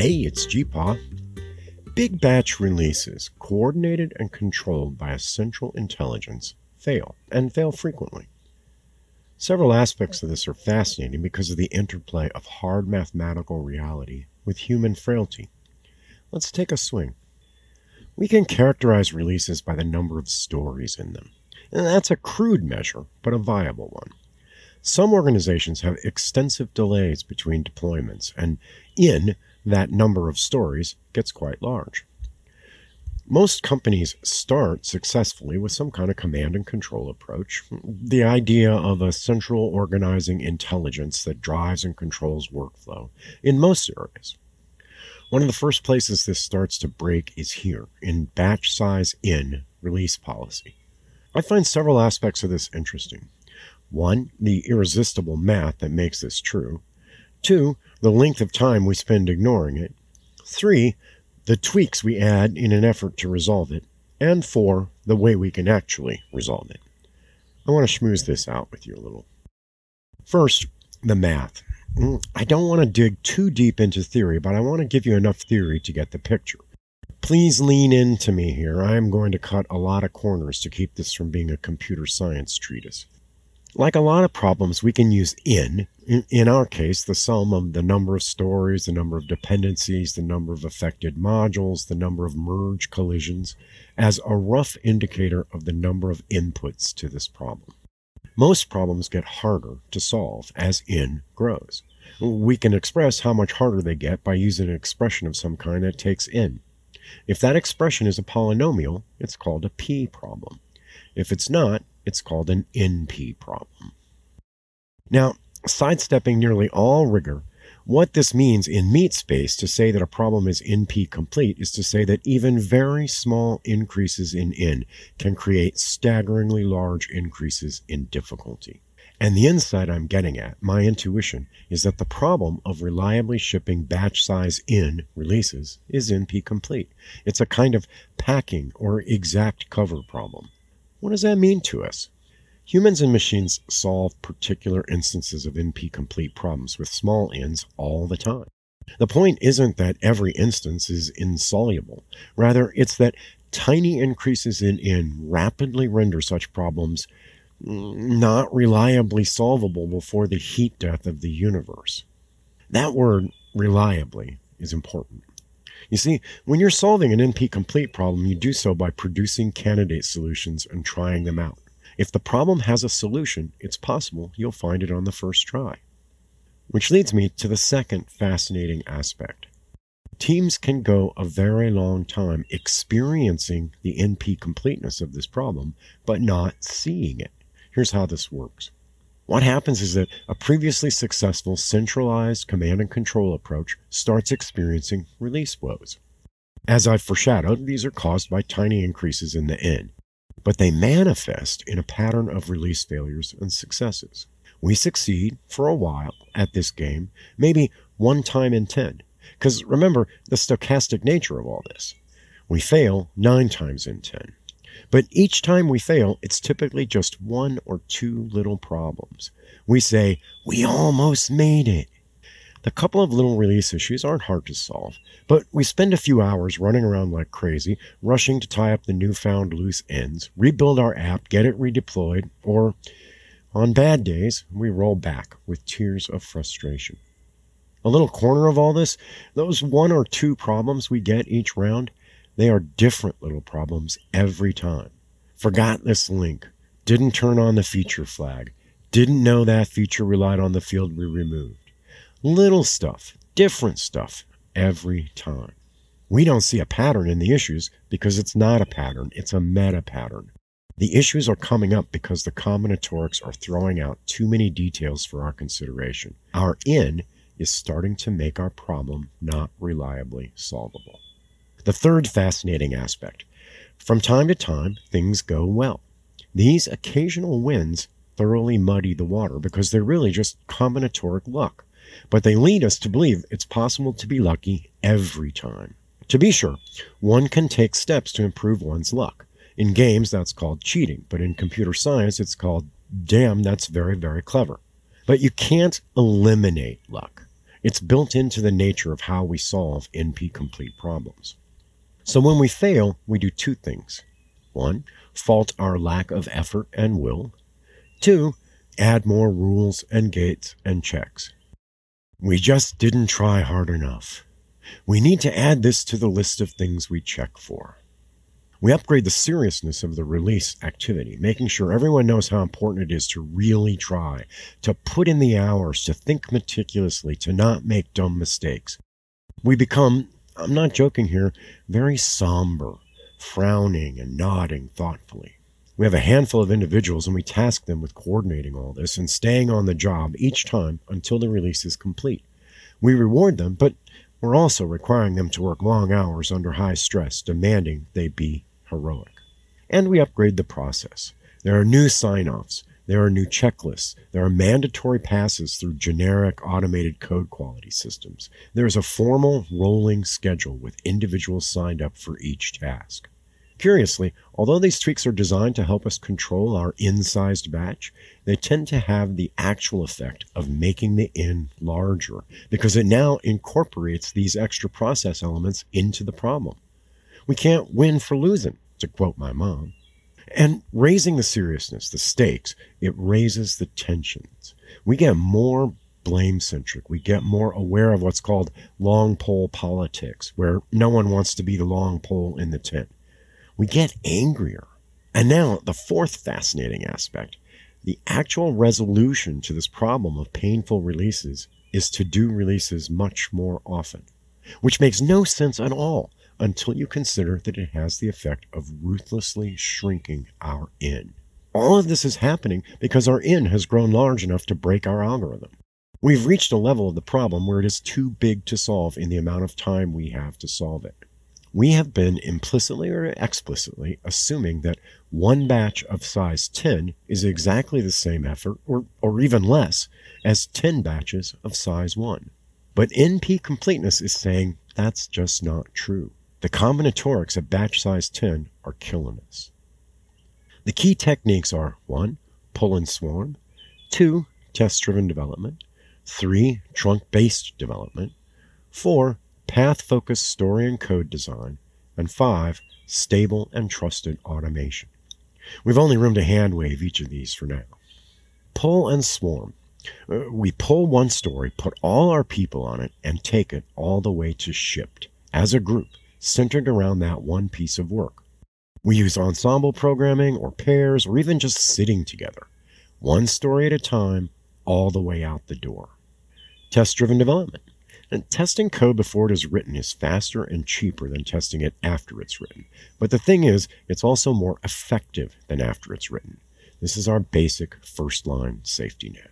Hey, it's GeePaw. Big batch releases, coordinated and controlled by a central intelligence, fail, and fail frequently. Several aspects of this are fascinating because of the interplay of hard mathematical reality with human frailty. Let's take a swing. We can characterize releases by the number of stories in them. And that's a crude measure, but a viable one. Some organizations have extensive delays between deployments, and in that number of stories gets quite large. Most companies start successfully with some kind of command and control approach, the idea of a central organizing intelligence that drives and controls workflow in most areas. One of the first places this starts to break is here in batch size in release policy. I find several aspects of this interesting. One, the irresistible math that makes this true. Two, the length of time we spend ignoring it. Three, the tweaks we add in an effort to resolve it. And four, the way we can actually resolve it. I want to schmooze this out with you a little. First, the math. Mm, I don't want to dig too deep into theory, but I want to give you enough theory to get the picture. Please lean into me here. I am going to cut a lot of corners to keep this from being a computer science treatise. Like a lot of problems, we can use in, in our case, the sum of the number of stories, the number of dependencies, the number of affected modules, the number of merge collisions, as a rough indicator of the number of inputs to this problem. Most problems get harder to solve as n grows. We can express how much harder they get by using an expression of some kind that takes in. If that expression is a polynomial, it's called a p problem. If it's not, it's called an NP problem. Now, sidestepping nearly all rigor, what this means in meat space to say that a problem is NP complete is to say that even very small increases in N can create staggeringly large increases in difficulty. And the insight I'm getting at, my intuition, is that the problem of reliably shipping batch size in releases is NP complete. It's a kind of packing or exact cover problem. What does that mean to us? Humans and machines solve particular instances of NP complete problems with small n's all the time. The point isn't that every instance is insoluble. Rather, it's that tiny increases in n rapidly render such problems not reliably solvable before the heat death of the universe. That word, reliably, is important. You see, when you're solving an NP complete problem, you do so by producing candidate solutions and trying them out. If the problem has a solution, it's possible you'll find it on the first try. Which leads me to the second fascinating aspect. Teams can go a very long time experiencing the NP completeness of this problem, but not seeing it. Here's how this works. What happens is that a previously successful centralized command and control approach starts experiencing release woes. As I've foreshadowed, these are caused by tiny increases in the N, but they manifest in a pattern of release failures and successes. We succeed for a while at this game, maybe one time in 10. Because remember the stochastic nature of all this. We fail nine times in 10. But each time we fail, it's typically just one or two little problems. We say, We almost made it. The couple of little release issues aren't hard to solve, but we spend a few hours running around like crazy, rushing to tie up the newfound loose ends, rebuild our app, get it redeployed, or on bad days, we roll back with tears of frustration. A little corner of all this, those one or two problems we get each round, they are different little problems every time. Forgot this link. Didn't turn on the feature flag. Didn't know that feature relied on the field we removed. Little stuff, different stuff every time. We don't see a pattern in the issues because it's not a pattern, it's a meta pattern. The issues are coming up because the combinatorics are throwing out too many details for our consideration. Our n is starting to make our problem not reliably solvable. The third fascinating aspect from time to time, things go well. These occasional wins thoroughly muddy the water because they're really just combinatoric luck, but they lead us to believe it's possible to be lucky every time. To be sure, one can take steps to improve one's luck. In games, that's called cheating, but in computer science, it's called damn, that's very, very clever. But you can't eliminate luck. It's built into the nature of how we solve NP complete problems. So when we fail, we do two things. One, fault our lack of effort and will. Two, add more rules and gates and checks. We just didn't try hard enough. We need to add this to the list of things we check for. We upgrade the seriousness of the release activity, making sure everyone knows how important it is to really try, to put in the hours, to think meticulously, to not make dumb mistakes. We become, I'm not joking here, very somber, frowning and nodding thoughtfully. We have a handful of individuals and we task them with coordinating all this and staying on the job each time until the release is complete. We reward them, but we're also requiring them to work long hours under high stress, demanding they be heroic. And we upgrade the process. There are new sign offs, there are new checklists, there are mandatory passes through generic automated code quality systems. There is a formal rolling schedule with individuals signed up for each task. Curiously, although these tweaks are designed to help us control our n-sized batch, they tend to have the actual effect of making the n larger because it now incorporates these extra process elements into the problem. We can't win for losing, to quote my mom. And raising the seriousness, the stakes, it raises the tensions. We get more blame centric. We get more aware of what's called long pole politics, where no one wants to be the long pole in the tent we get angrier. And now, the fourth fascinating aspect the actual resolution to this problem of painful releases is to do releases much more often, which makes no sense at all until you consider that it has the effect of ruthlessly shrinking our n. All of this is happening because our n has grown large enough to break our algorithm. We've reached a level of the problem where it is too big to solve in the amount of time we have to solve it we have been implicitly or explicitly assuming that one batch of size 10 is exactly the same effort, or, or even less, as 10 batches of size 1. But NP completeness is saying that's just not true. The combinatorics of batch size 10 are killing us. The key techniques are 1. Pull and swarm, 2. Test driven development, 3. Trunk based development, 4 path focused story and code design, and five, stable and trusted automation. We've only room to hand wave each of these for now. Pull and swarm. Uh, we pull one story, put all our people on it, and take it all the way to shipped as a group centered around that one piece of work. We use ensemble programming or pairs or even just sitting together, one story at a time, all the way out the door. Test driven development. And testing code before it is written is faster and cheaper than testing it after it's written. But the thing is, it's also more effective than after it's written. This is our basic first line safety net.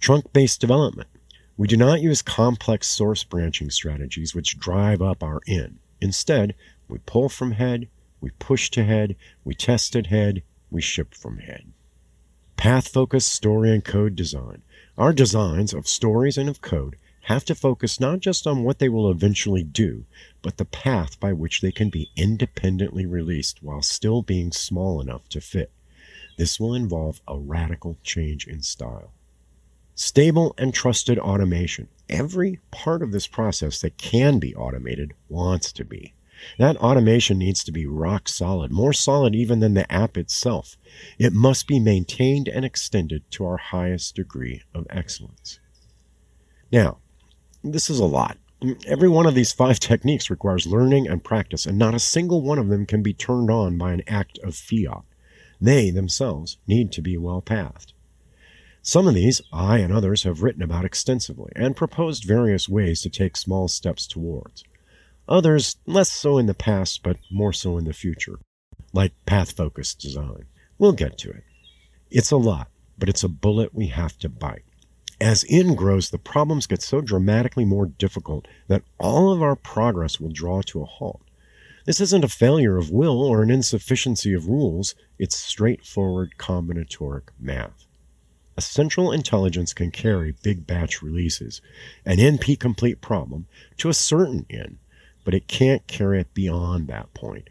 Trunk based development. We do not use complex source branching strategies which drive up our n. Instead, we pull from head, we push to head, we test at head, we ship from head. Path focused story and code design. Our designs of stories and of code have to focus not just on what they will eventually do, but the path by which they can be independently released while still being small enough to fit. This will involve a radical change in style. Stable and trusted automation. Every part of this process that can be automated wants to be. That automation needs to be rock solid, more solid even than the app itself. It must be maintained and extended to our highest degree of excellence. Now, this is a lot. Every one of these five techniques requires learning and practice, and not a single one of them can be turned on by an act of fiat. They themselves need to be well pathed. Some of these I and others have written about extensively and proposed various ways to take small steps towards. Others, less so in the past, but more so in the future, like path focused design. We'll get to it. It's a lot, but it's a bullet we have to bite. As n grows, the problems get so dramatically more difficult that all of our progress will draw to a halt. This isn't a failure of will or an insufficiency of rules, it's straightforward combinatoric math. Central intelligence can carry big batch releases, an NP complete problem, to a certain n, but it can't carry it beyond that point.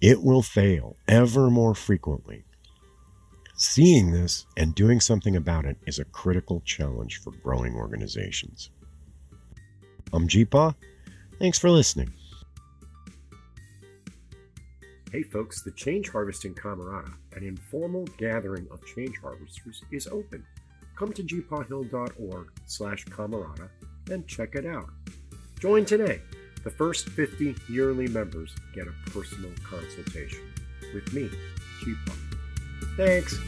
It will fail ever more frequently Seeing this and doing something about it is a critical challenge for growing organizations. I'm GeePaw. Thanks for listening. Hey folks, the Change Harvesting Camerata, an informal gathering of change harvesters, is open. Come to geepawhill.org slash camerata and check it out. Join today. The first 50 yearly members get a personal consultation with me, GeePaw. Thanks.